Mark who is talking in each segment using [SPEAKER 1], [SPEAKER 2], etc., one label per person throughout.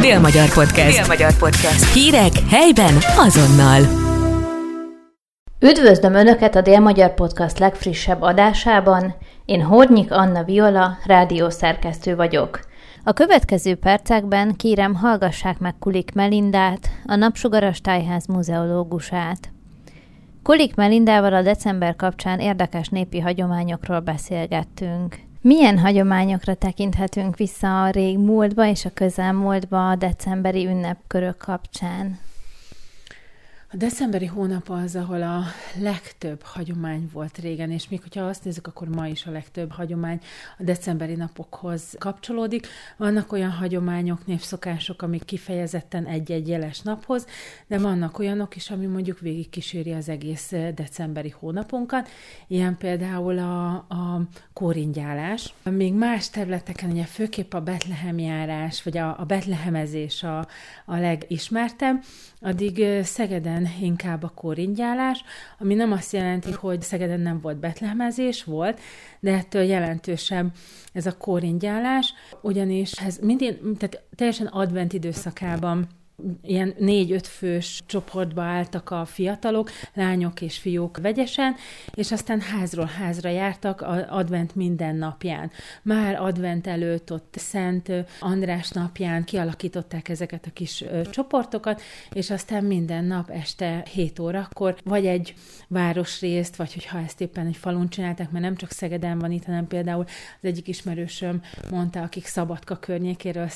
[SPEAKER 1] Dél-Magyar Podcast. Dél-Magyar Podcast. Hírek helyben azonnal.
[SPEAKER 2] Üdvözlöm Önöket a Dél-Magyar Podcast legfrissebb adásában. Én Hornyik Anna Viola, rádiószerkesztő vagyok. A következő percekben kérem hallgassák meg Kulik Melindát, a Napsugaras Tájház muzeológusát. Kulik Melindával a december kapcsán érdekes népi hagyományokról beszélgettünk. Milyen hagyományokra tekinthetünk vissza a rég múltba és a közelmúltba a decemberi ünnepkörök kapcsán?
[SPEAKER 3] A decemberi hónap az, ahol a legtöbb hagyomány volt régen, és még hogyha azt nézzük, akkor ma is a legtöbb hagyomány a decemberi napokhoz kapcsolódik. Vannak olyan hagyományok, népszokások, amik kifejezetten egy-egy jeles naphoz, de vannak olyanok is, ami mondjuk végig kíséri az egész decemberi hónapunkat. Ilyen például a, a kóringyálás. Még más területeken, ugye főképp a Betlehem járás, vagy a, a betlehemezés a, a legismertebb, addig Szegeden inkább a koringyálás, ami nem azt jelenti, hogy Szegeden nem volt betlehemezés, volt, de ettől jelentősebb ez a koringyálás, ugyanis ez mindig, tehát teljesen advent időszakában ilyen négy-öt fős csoportba álltak a fiatalok, lányok és fiúk vegyesen, és aztán házról házra jártak advent minden napján. Már advent előtt ott Szent András napján kialakították ezeket a kis csoportokat, és aztán minden nap este 7 órakor vagy egy városrészt, vagy hogyha ezt éppen egy falun csinálták, mert nem csak Szegeden van itt, hanem például az egyik ismerősöm mondta, akik Szabadka környékéről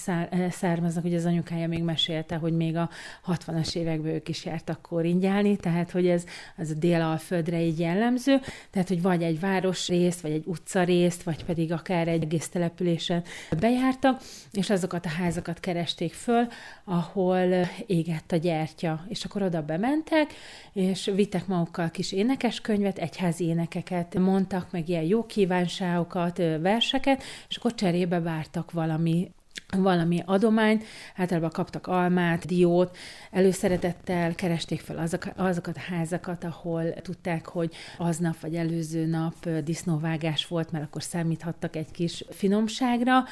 [SPEAKER 3] származnak, hogy az anyukája még mesélte, hogy hogy még a 60-as években ők is jártak koringyálni, tehát hogy ez az a délalföldre így jellemző, tehát hogy vagy egy városrészt, vagy egy utcarészt, vagy pedig akár egy egész településen bejártak, és azokat a házakat keresték föl, ahol égett a gyertya, és akkor oda bementek, és vittek magukkal kis énekeskönyvet, egyházi énekeket mondtak, meg ilyen jó kívánságokat, verseket, és akkor cserébe vártak valami valami adományt, általában kaptak almát, diót, előszeretettel keresték fel azok, azokat a házakat, ahol tudták, hogy aznap vagy előző nap disznóvágás volt, mert akkor számíthattak egy kis finomságra,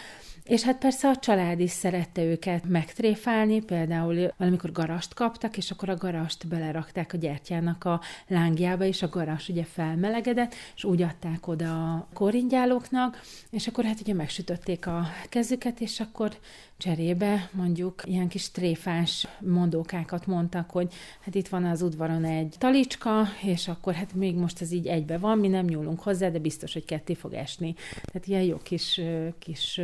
[SPEAKER 3] és hát persze a család is szerette őket megtréfálni, például valamikor garast kaptak, és akkor a garast belerakták a gyertyának a lángjába, és a garas ugye felmelegedett, és úgy adták oda a koringyálóknak, és akkor hát ugye megsütötték a kezüket, és akkor cserébe mondjuk ilyen kis tréfás mondókákat mondtak, hogy hát itt van az udvaron egy talicska, és akkor hát még most ez így egybe van, mi nem nyúlunk hozzá, de biztos, hogy ketté fog esni. Tehát ilyen jó kis, kis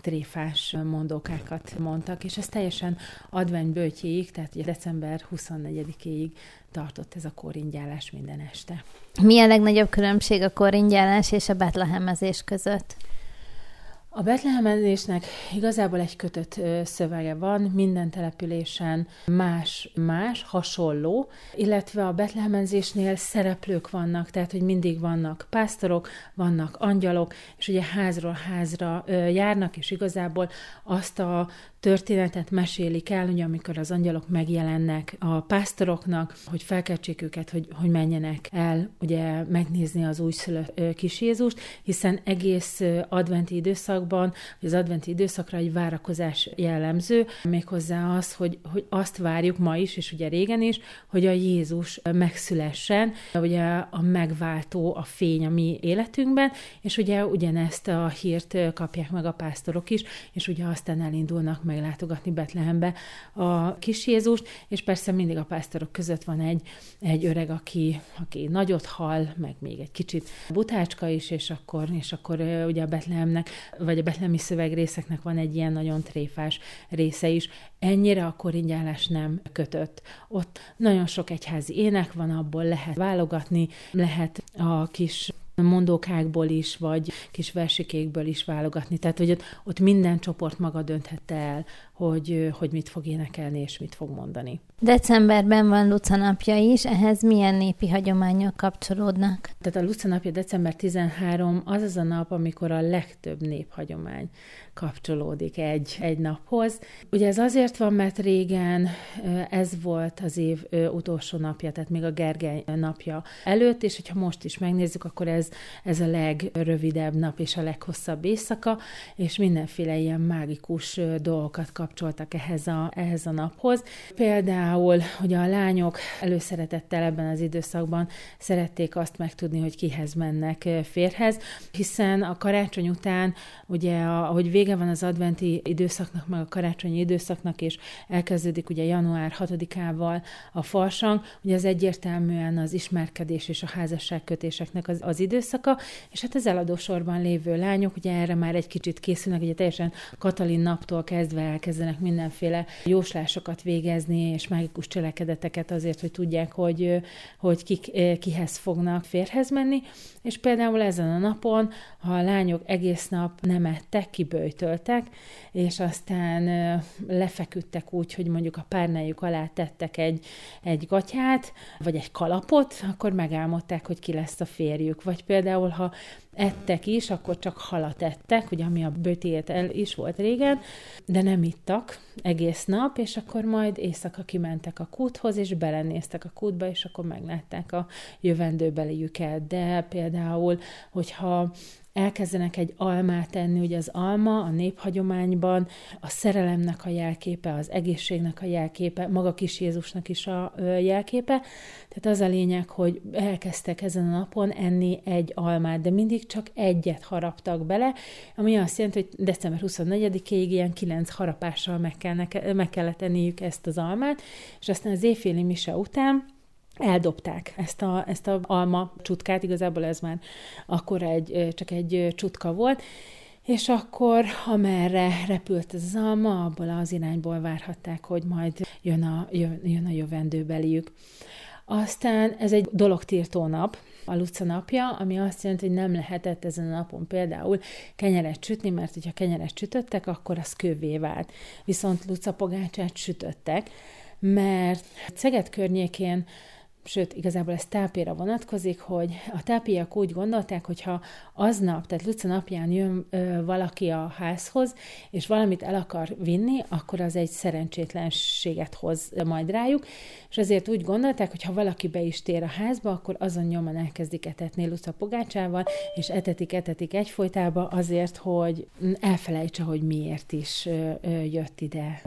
[SPEAKER 3] tréfás mondókákat mondtak, és ez teljesen advent bőtjéig, tehát ugye december 24-ig tartott ez a koringyálás minden este.
[SPEAKER 2] Mi a legnagyobb különbség a koringyálás és a betlehemezés között?
[SPEAKER 3] A betlehemezésnek igazából egy kötött szövege van, minden településen más-más, hasonló, illetve a betlehemezésnél szereplők vannak, tehát hogy mindig vannak pásztorok, vannak angyalok, és ugye házról házra járnak, és igazából azt a történetet mesélik el, hogy amikor az angyalok megjelennek a pásztoroknak, hogy felkeltsék őket, hogy, hogy menjenek el ugye megnézni az újszülött kis Jézust, hiszen egész adventi időszakban, vagy az adventi időszakra egy várakozás jellemző, méghozzá az, hogy, hogy azt várjuk ma is, és ugye régen is, hogy a Jézus megszülessen, ugye a megváltó, a fény a mi életünkben, és ugye ugyanezt a hírt kapják meg a pásztorok is, és ugye aztán elindulnak meglátogatni Betlehembe a kis Jézust, és persze mindig a pásztorok között van egy, egy öreg, aki, aki nagyot hal, meg még egy kicsit butácska is, és akkor, és akkor ugye a Betlehemnek, vagy a betlehemi szövegrészeknek van egy ilyen nagyon tréfás része is. Ennyire a koringyálás nem kötött. Ott nagyon sok egyházi ének van, abból lehet válogatni, lehet a kis mondókákból is, vagy kis versikékből is válogatni. Tehát, hogy ott, ott minden csoport maga dönthette el, hogy, hogy mit fog énekelni és mit fog mondani.
[SPEAKER 2] Decemberben van Luca napja is, ehhez milyen népi hagyományok kapcsolódnak?
[SPEAKER 3] Tehát a Luca napja december 13 az az a nap, amikor a legtöbb néphagyomány kapcsolódik egy, egy naphoz. Ugye ez azért van, mert régen ez volt az év utolsó napja, tehát még a Gergely napja előtt, és hogyha most is megnézzük, akkor ez ez, a legrövidebb nap és a leghosszabb éjszaka, és mindenféle ilyen mágikus dolgokat kapcsoltak ehhez a, ehhez a naphoz. Például, hogy a lányok előszeretettel ebben az időszakban szerették azt megtudni, hogy kihez mennek férhez, hiszen a karácsony után, ugye, ahogy vége van az adventi időszaknak, meg a karácsonyi időszaknak, és elkezdődik ugye január 6-ával a farsang, ugye az egyértelműen az ismerkedés és a házasságkötéseknek az, az időszaka, és hát az eladósorban lévő lányok ugye erre már egy kicsit készülnek, ugye teljesen Katalin naptól kezdve elkezdenek mindenféle jóslásokat végezni, és mágikus cselekedeteket azért, hogy tudják, hogy, hogy kik, kihez fognak férhez menni, és például ezen a napon, ha a lányok egész nap nem ettek, kibőjtöltek, és aztán lefeküdtek úgy, hogy mondjuk a párnájuk alá tettek egy, egy gatyát, vagy egy kalapot, akkor megálmodták, hogy ki lesz a férjük. Vagy például, ha ettek is, akkor csak halat ettek, ugye ami a bötét el is volt régen, de nem ittak egész nap, és akkor majd éjszaka kimentek a kúthoz, és belenéztek a kútba, és akkor meglátták a jövendőbeliüket. De például, hogyha elkezdenek egy almát enni, ugye az alma a néphagyományban a szerelemnek a jelképe, az egészségnek a jelképe, maga kis Jézusnak is a jelképe. Tehát az a lényeg, hogy elkezdtek ezen a napon enni egy almát, de mindig csak egyet haraptak bele, ami azt jelenti, hogy december 24-ig ilyen kilenc harapással meg, kellene, meg kellett enniük ezt az almát, és aztán az éjféli mise után eldobták ezt a, ezt a alma csutkát, igazából ez már akkor egy, csak egy csutka volt, és akkor, amerre repült az alma, abból az irányból várhatták, hogy majd jön a, jön, jön a jövendőbeliük. Aztán ez egy dologtiltó nap, a Luca napja, ami azt jelenti, hogy nem lehetett ezen a napon például kenyeret sütni, mert hogyha kenyeret sütöttek, akkor az kövé vált. Viszont Luca pogácsát sütöttek, mert Szeged környékén sőt, igazából ez tápéra vonatkozik, hogy a tápiak úgy gondolták, hogy ha aznap, tehát Luca napján jön ö, valaki a házhoz, és valamit el akar vinni, akkor az egy szerencsétlenséget hoz majd rájuk, és azért úgy gondolták, hogy ha valaki be is tér a házba, akkor azon nyomon elkezdik etetni Luca pogácsával, és etetik, etetik egyfolytába azért, hogy elfelejtse, hogy miért is ö, ö, jött ide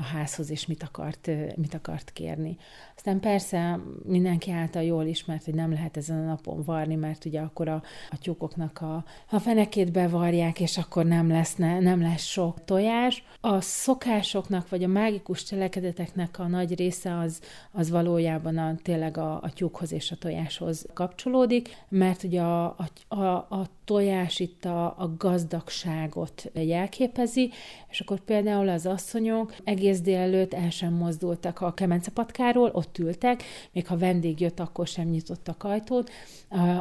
[SPEAKER 3] a házhoz, és mit akart, mit akart kérni. Aztán persze mindenki által jól ismert, hogy nem lehet ezen a napon varni, mert ugye akkor a, a tyúkoknak a, a fenekét bevarják, és akkor nem lesz, ne, nem lesz sok tojás. A szokásoknak, vagy a mágikus cselekedeteknek a nagy része az, az valójában a, tényleg a, a tyúkhoz és a tojáshoz kapcsolódik, mert ugye a, a, a, a tojás itt a, a gazdagságot jelképezi, és akkor például az asszonyok egész délelőtt el sem mozdultak a kemencepatkáról, ott ültek, még ha vendég jött, akkor sem nyitottak ajtót,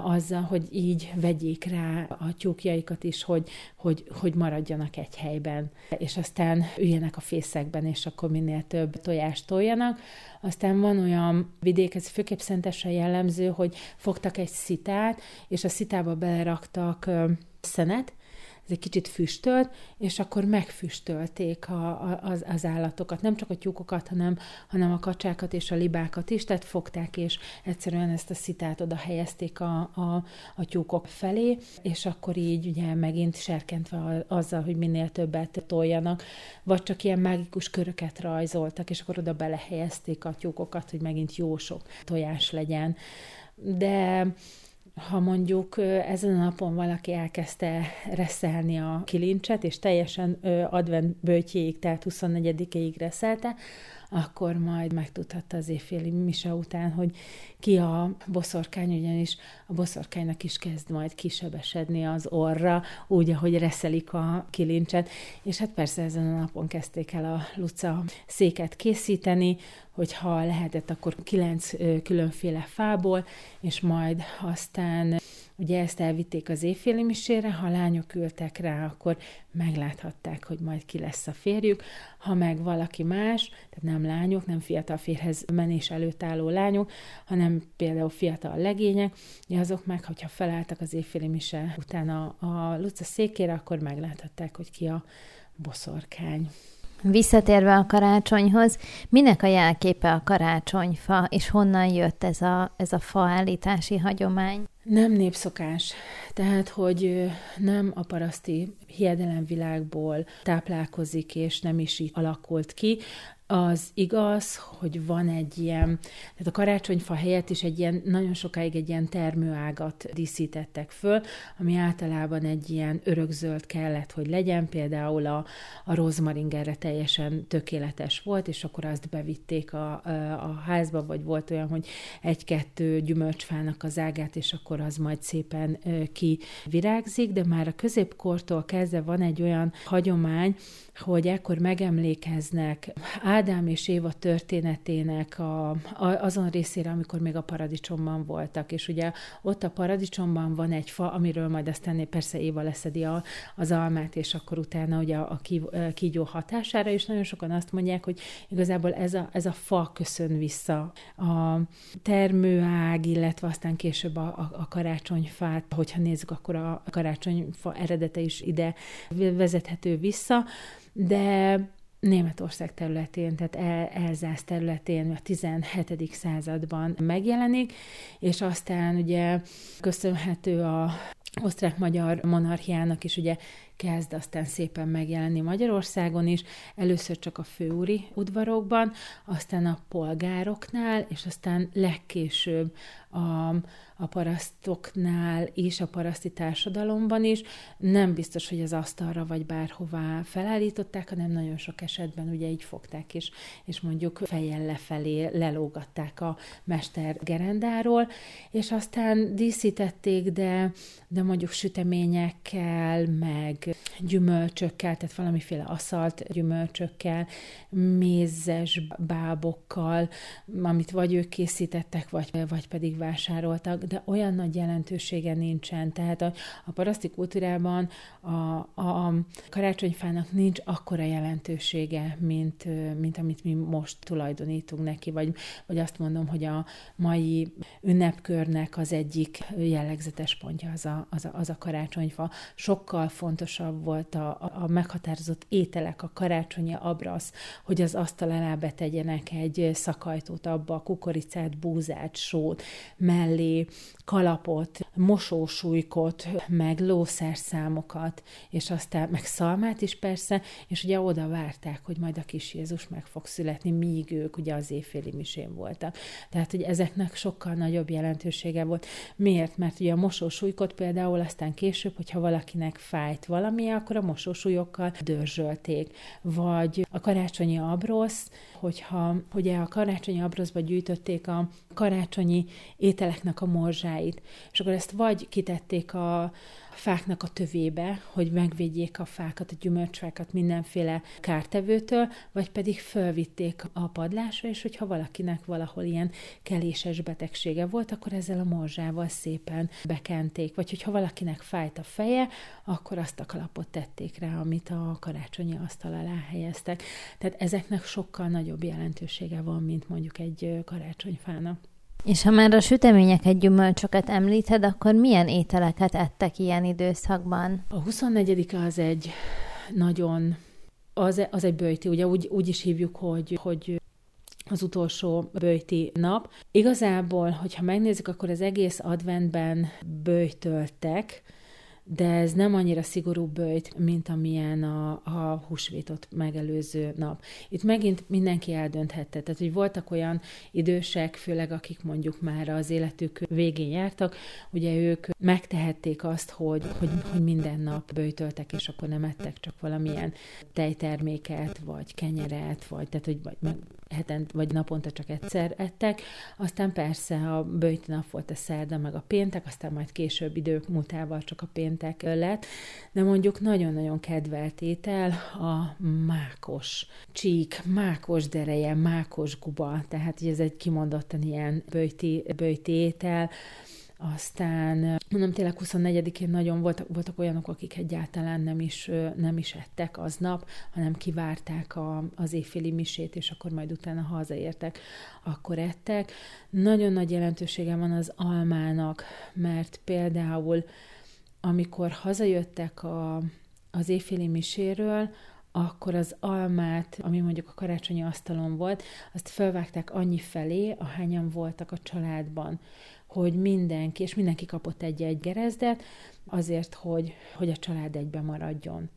[SPEAKER 3] azzal, hogy így vegyék rá a tyúkjaikat is, hogy, hogy, hogy maradjanak egy helyben, és aztán üljenek a fészekben, és akkor minél több tojást toljanak. Aztán van olyan vidék, ez főképp szentesen jellemző, hogy fogtak egy szitát, és a szitába beleraktak szenet, ez egy kicsit füstölt, és akkor megfüstölték a, a, az, az állatokat, nem csak a tyúkokat, hanem, hanem a kacsákat és a libákat is, tehát fogták, és egyszerűen ezt a szitát oda helyezték a, a, a tyúkok felé, és akkor így ugye megint serkentve azzal, hogy minél többet toljanak, vagy csak ilyen mágikus köröket rajzoltak, és akkor oda belehelyezték a tyúkokat, hogy megint jó sok tojás legyen. De ha mondjuk ezen a napon valaki elkezdte reszelni a kilincset, és teljesen advent bőtjéig, tehát 24-ig reszelte, akkor majd megtudhatta az évféli mise után, hogy ki a boszorkány, ugyanis a boszorkánynak is kezd majd kisebesedni az orra, úgy, ahogy reszelik a kilincset. És hát persze ezen a napon kezdték el a Luca széket készíteni, hogyha lehetett, akkor kilenc különféle fából, és majd aztán Ugye ezt elvitték az éjféli misére, ha lányok ültek rá, akkor megláthatták, hogy majd ki lesz a férjük. Ha meg valaki más, tehát nem lányok, nem fiatal férhez menés előtt álló lányok, hanem például fiatal legények, azok meg, hogyha felálltak az éjféli mise után a, a Luca székére, akkor megláthatták, hogy ki a boszorkány.
[SPEAKER 2] Visszatérve a karácsonyhoz, minek a jelképe a karácsonyfa, és honnan jött ez a, ez a faállítási hagyomány?
[SPEAKER 3] Nem népszokás. Tehát, hogy nem a paraszti hiedelemvilágból táplálkozik, és nem is így alakult ki, az igaz, hogy van egy ilyen, tehát a karácsonyfa helyett is egy ilyen, nagyon sokáig egy ilyen termőágat díszítettek föl, ami általában egy ilyen örökzöld kellett, hogy legyen, például a, a rozmaring erre teljesen tökéletes volt, és akkor azt bevitték a, a házba, vagy volt olyan, hogy egy-kettő gyümölcsfának az ágát, és akkor az majd szépen kivirágzik, de már a középkortól kezdve van egy olyan hagyomány, hogy ekkor megemlékeznek Ádám és Éva történetének a, a, azon részére, amikor még a paradicsomban voltak, és ugye ott a paradicsomban van egy fa, amiről majd aztán persze Éva leszedi a, az almát, és akkor utána ugye a, a kígyó hatására, és nagyon sokan azt mondják, hogy igazából ez a, ez a fa köszön vissza a termőág, illetve aztán később a, a, a karácsonyfát, hogyha nézzük, akkor a karácsonyfa eredete is ide vezethető vissza, de Németország területén, tehát El- Elzász területén a 17. században megjelenik, és aztán ugye köszönhető a osztrák-magyar monarchiának is ugye kezd aztán szépen megjelenni Magyarországon is, először csak a főúri udvarokban, aztán a polgároknál, és aztán legkésőbb a, a parasztoknál és a paraszti társadalomban is. Nem biztos, hogy az asztalra vagy bárhová felállították, hanem nagyon sok esetben ugye így fogták is, és mondjuk fejjel lefelé lelógatták a mester gerendáról, és aztán díszítették, de, de mondjuk süteményekkel, meg gyümölcsökkel, tehát valamiféle aszalt gyümölcsökkel, mézes bábokkal, amit vagy ők készítettek, vagy, vagy pedig vásároltak, de olyan nagy jelentősége nincsen. Tehát a, a paraszti kultúrában a, a karácsonyfának nincs akkora jelentősége, mint, mint amit mi most tulajdonítunk neki, vagy, vagy azt mondom, hogy a mai ünnepkörnek az egyik jellegzetes pontja az a, az a, az a karácsonyfa. Sokkal fontosabb volt a, a meghatározott ételek, a karácsonyi abrasz, hogy az asztal alá betegyenek egy szakajtót abba, a kukoricát, búzát, sót, mellé kalapot, mosósúlykot, meg lószerszámokat, és aztán meg szalmát is persze, és ugye oda várták, hogy majd a kis Jézus meg fog születni, míg ők ugye az évféli misén voltak. Tehát, hogy ezeknek sokkal nagyobb jelentősége volt. Miért? Mert ugye a mosósúlykot például aztán később, hogyha valakinek fájt valami, akkor a mosósúlyokkal dörzsölték. Vagy a karácsonyi abrosz, hogyha ugye a karácsonyi abroszba gyűjtötték a karácsonyi ételeknek a morzsáit, és akkor ezt vagy kitették a fáknak a tövébe, hogy megvédjék a fákat, a gyümölcsfákat mindenféle kártevőtől, vagy pedig fölvitték a padlásra, és hogyha valakinek valahol ilyen keléses betegsége volt, akkor ezzel a morzsával szépen bekenték, vagy hogyha valakinek fájt a feje, akkor azt a kalapot tették rá, amit a karácsonyi asztal alá helyeztek. Tehát ezeknek sokkal nagyobb jelentősége van, mint mondjuk egy karácsonyfának.
[SPEAKER 2] És ha már a süteményeket, gyümölcsöket említed, akkor milyen ételeket ettek ilyen időszakban?
[SPEAKER 3] A 24 az egy nagyon, az, az egy bőjti, ugye úgy, úgy is hívjuk, hogy, hogy az utolsó bőjti nap. Igazából, hogyha megnézzük, akkor az egész adventben bőjtöltek, de ez nem annyira szigorú bőjt, mint amilyen a, a húsvétot megelőző nap. Itt megint mindenki eldönthette, tehát hogy voltak olyan idősek, főleg akik mondjuk már az életük végén jártak, ugye ők megtehették azt, hogy, hogy, hogy minden nap bőjtöltek, és akkor nem ettek csak valamilyen tejterméket, vagy kenyeret, vagy, tehát, hogy vagy meg heten, vagy naponta csak egyszer ettek. Aztán persze a bőjt nap volt a szerda, meg a péntek, aztán majd később idők múltával csak a péntek lett, de mondjuk nagyon-nagyon kedvelt étel a mákos csík, mákos dereje, mákos guba, tehát ez egy kimondottan ilyen bőjti, bőjti étel, aztán mondom, tényleg 24-én nagyon voltak, voltak olyanok, akik egyáltalán nem is, nem is ettek aznap, hanem kivárták a, az éjféli misét, és akkor majd utána hazaértek, akkor ettek. Nagyon nagy jelentősége van az almának, mert például amikor hazajöttek a, az éjféli miséről, akkor az almát, ami mondjuk a karácsonyi asztalon volt, azt felvágták annyi felé, ahányan voltak a családban, hogy mindenki, és mindenki kapott egy-egy gerezdet, azért, hogy, hogy a család egybe maradjon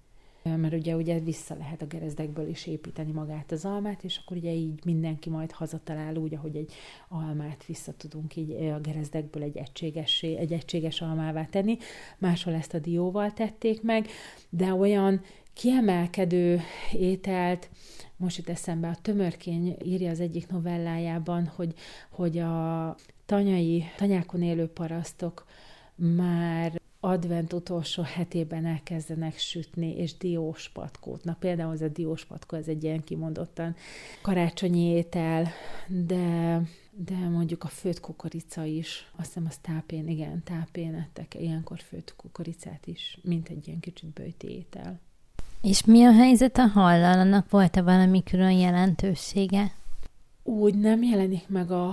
[SPEAKER 3] mert ugye, ugye vissza lehet a gerezdekből is építeni magát az almát, és akkor ugye így mindenki majd hazatalál úgy, ahogy egy almát vissza tudunk így a gerezdekből egy, egységes, egy egységes almává tenni. Máshol ezt a dióval tették meg, de olyan kiemelkedő ételt, most itt eszembe a Tömörkény írja az egyik novellájában, hogy, hogy a tanyai, tanyákon élő parasztok már advent utolsó hetében elkezdenek sütni, és dióspatkót. Na például az a dióspatkó, ez egy ilyen kimondottan karácsonyi étel, de, de mondjuk a főtt kukorica is, azt hiszem az tápén, igen, tápén ettek ilyenkor főtt kukoricát is, mint egy ilyen kicsit bőti étel.
[SPEAKER 2] És mi a helyzet a hallal? Annak volt-e valami külön jelentősége?
[SPEAKER 3] Úgy nem jelenik meg a,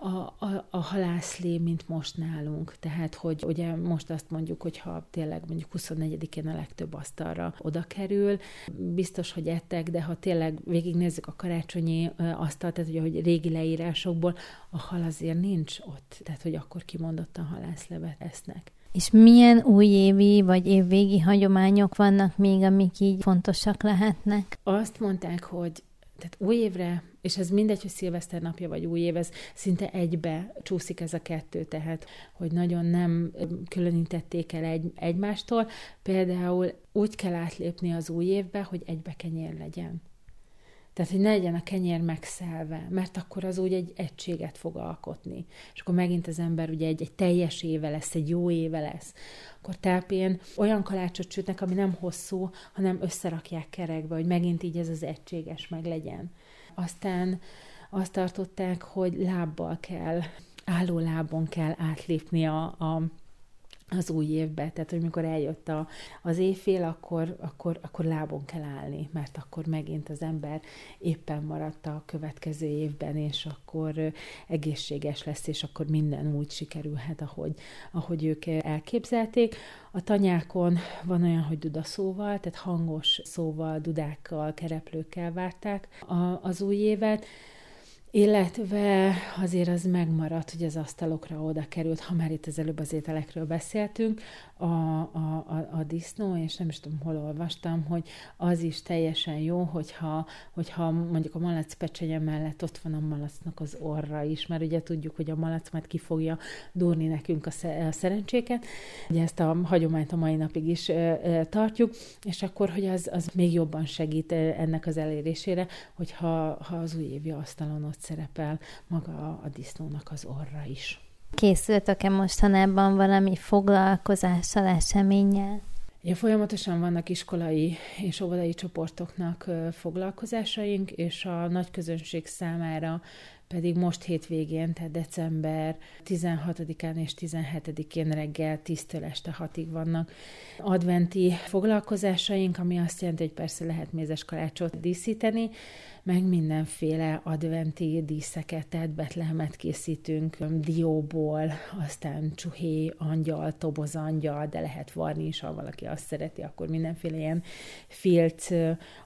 [SPEAKER 3] a, a, a halászlé, mint most nálunk. Tehát, hogy ugye most azt mondjuk, hogy ha tényleg mondjuk 24-én a legtöbb asztalra oda kerül, biztos, hogy ettek, de ha tényleg végignézzük a karácsonyi asztalt, tehát ugye, hogy régi leírásokból, a hal azért nincs ott. Tehát, hogy akkor kimondottan halászlevet esznek.
[SPEAKER 2] És milyen újévi vagy évvégi hagyományok vannak még, amik így fontosak lehetnek?
[SPEAKER 3] Azt mondták, hogy tehát új évre, és ez mindegy, hogy szilveszter napja vagy új év, ez szinte egybe csúszik ez a kettő, tehát hogy nagyon nem különítették el egy, egymástól. Például úgy kell átlépni az új évbe, hogy egybe kenyér legyen. Tehát, hogy ne legyen a kenyér megszelve, mert akkor az úgy egy egységet fog alkotni. És akkor megint az ember ugye egy, egy teljes éve lesz, egy jó éve lesz. Akkor tápén olyan kalácsot sütnek, ami nem hosszú, hanem összerakják kerekbe, hogy megint így ez az egységes meg legyen. Aztán azt tartották, hogy lábbal kell, álló lábon kell átlépni a, a az új évbe, tehát hogy mikor eljött a, az éjfél, akkor, akkor, akkor lábon kell állni, mert akkor megint az ember éppen maradt a következő évben, és akkor egészséges lesz, és akkor minden úgy sikerülhet, ahogy, ahogy ők elképzelték. A tanyákon van olyan, hogy dudaszóval, tehát hangos szóval, dudákkal, kereplőkkel várták az új évet, illetve azért az megmaradt, hogy az asztalokra oda került, ha már itt az előbb az ételekről beszéltünk, a, a, a, a disznó, és nem is tudom, hol olvastam, hogy az is teljesen jó, hogyha, hogyha mondjuk a malac pecsenye mellett ott van a malacnak az orra is, mert ugye tudjuk, hogy a malac majd ki fogja durni nekünk a, a szerencséket. Ugye ezt a hagyományt a mai napig is ö, ö, tartjuk, és akkor, hogy az, az még jobban segít ennek az elérésére, hogyha ha az újévi asztalon ott szerepel maga a, a disznónak az orra is.
[SPEAKER 2] Készültek-e mostanában valami foglalkozással, eseménnyel?
[SPEAKER 3] Ja, folyamatosan vannak iskolai és óvodai csoportoknak foglalkozásaink, és a nagy közönség számára pedig most hétvégén, tehát december 16-án és 17-én reggel 10-től este 6-ig vannak adventi foglalkozásaink, ami azt jelenti, hogy persze lehet mézes kalácsot díszíteni, meg mindenféle adventi díszeket, tehát betlehemet készítünk dióból, aztán csuhé, angyal, toboz angyal, de lehet varni is, ha valaki azt szereti, akkor mindenféle ilyen filc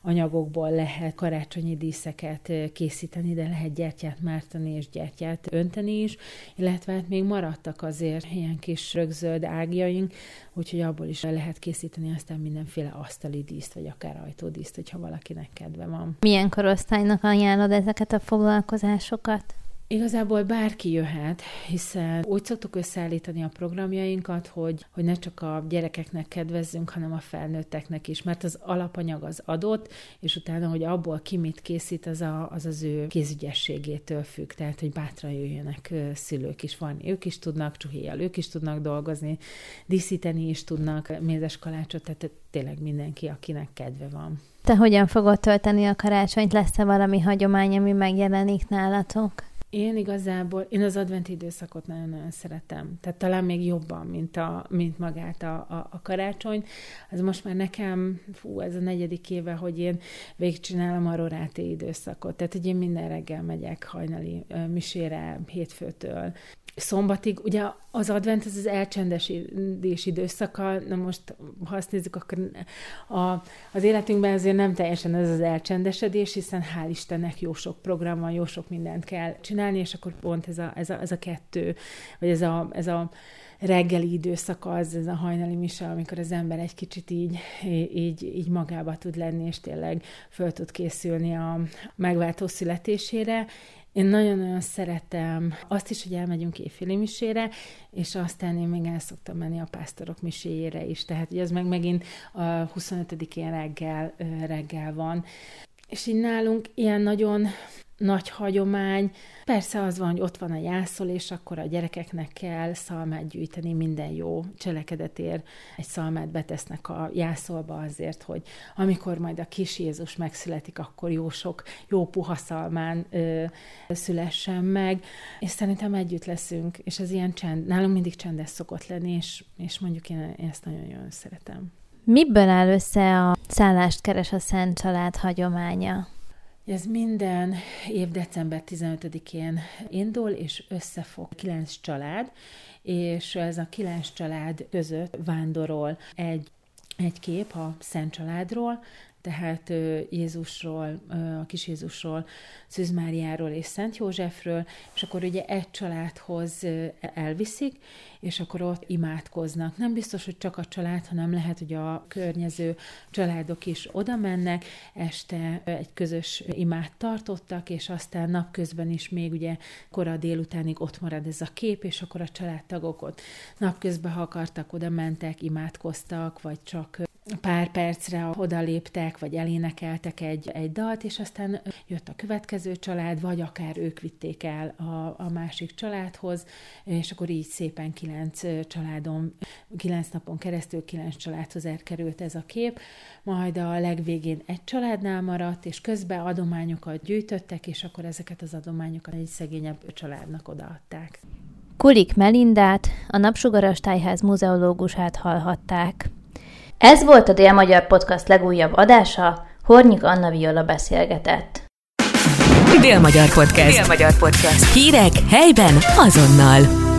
[SPEAKER 3] anyagokból lehet karácsonyi díszeket készíteni, de lehet gyertyát mártani és gyertyát önteni is, illetve hát még maradtak azért ilyen kis rögzöld ágjaink, úgyhogy abból is lehet készíteni aztán mindenféle asztali díszt, vagy akár ajtódíszt, hogyha valakinek kedve van.
[SPEAKER 2] Milyen korosztálynak ajánlod ezeket a foglalkozásokat?
[SPEAKER 3] Igazából bárki jöhet, hiszen úgy szoktuk összeállítani a programjainkat, hogy, hogy ne csak a gyerekeknek kedvezzünk, hanem a felnőtteknek is, mert az alapanyag az adott, és utána, hogy abból ki mit készít, az a, az, az ő kézügyességétől függ, tehát, hogy bátran jöjjenek szülők is van, ők is tudnak, csuhéjjal ők is tudnak dolgozni, díszíteni is tudnak mézes kalácsot, tehát tényleg mindenki, akinek kedve van.
[SPEAKER 2] Te hogyan fogod tölteni a karácsonyt? Lesz-e valami hagyomány, ami megjelenik nálatok?
[SPEAKER 3] Én igazából, én az adventi időszakot nagyon-nagyon szeretem. Tehát talán még jobban, mint, a, mint magát a, a, a karácsony. Az most már nekem, fú, ez a negyedik éve, hogy én végigcsinálom a roráté időszakot. Tehát, hogy én minden reggel megyek hajnali misére hétfőtől szombatig, ugye az advent ez az elcsendesedés időszaka, na most ha azt nézzük, akkor a, az életünkben azért nem teljesen ez az elcsendesedés, hiszen hál' Istennek jó sok program van, jó sok mindent kell csinálni, és akkor pont ez a, ez a, ez a kettő, vagy ez a, ez a reggeli időszak az, ez a hajnali mise, amikor az ember egy kicsit így, így, így magába tud lenni, és tényleg föl tud készülni a megváltó születésére, én nagyon-nagyon szeretem azt is, hogy elmegyünk éjféli misére, és aztán én még el szoktam menni a pásztorok miséjére is, tehát hogy az meg megint a 25-én reggel, reggel van. És így nálunk ilyen nagyon nagy hagyomány. Persze az van, hogy ott van a jászol, és akkor a gyerekeknek kell szalmát gyűjteni, minden jó cselekedetért egy szalmát betesznek a jászolba azért, hogy amikor majd a kis Jézus megszületik, akkor jó sok, jó puha szalmán ö, szülessen meg, és szerintem együtt leszünk, és ez ilyen csend, nálunk mindig csendes szokott lenni, és, és mondjuk én, ezt nagyon-nagyon szeretem.
[SPEAKER 2] Miből áll össze a szállást keres a Szent Család hagyománya?
[SPEAKER 3] Ez minden év december 15-én indul, és összefog kilenc család, és ez a kilenc család között vándorol egy egy kép a Szent Családról, tehát Jézusról, a kis Jézusról, Szűz Máriáról és Szent Józsefről, és akkor ugye egy családhoz elviszik, és akkor ott imádkoznak. Nem biztos, hogy csak a család, hanem lehet, hogy a környező családok is oda mennek, este egy közös imát tartottak, és aztán napközben is még ugye kora délutánig ott marad ez a kép, és akkor a családtagok ott napközben, ha akartak, oda mentek, imádkoztak, vagy csak pár percre odaléptek, vagy elénekeltek egy, egy dalt, és aztán jött a következő család, vagy akár ők vitték el a, a másik családhoz, és akkor így szépen kilenc családon, kilenc napon keresztül kilenc családhoz elkerült ez a kép, majd a legvégén egy családnál maradt, és közben adományokat gyűjtöttek, és akkor ezeket az adományokat egy szegényebb családnak odaadták.
[SPEAKER 2] Kulik Melindát, a Napsugaras Tájház muzeológusát hallhatták. Ez volt a Dél-Magyar Podcast legújabb adása, Hornyik Anna Viola beszélgetett.
[SPEAKER 1] Dél-Magyar Podcast. Dél-Magyar Podcast. Hírek helyben azonnal.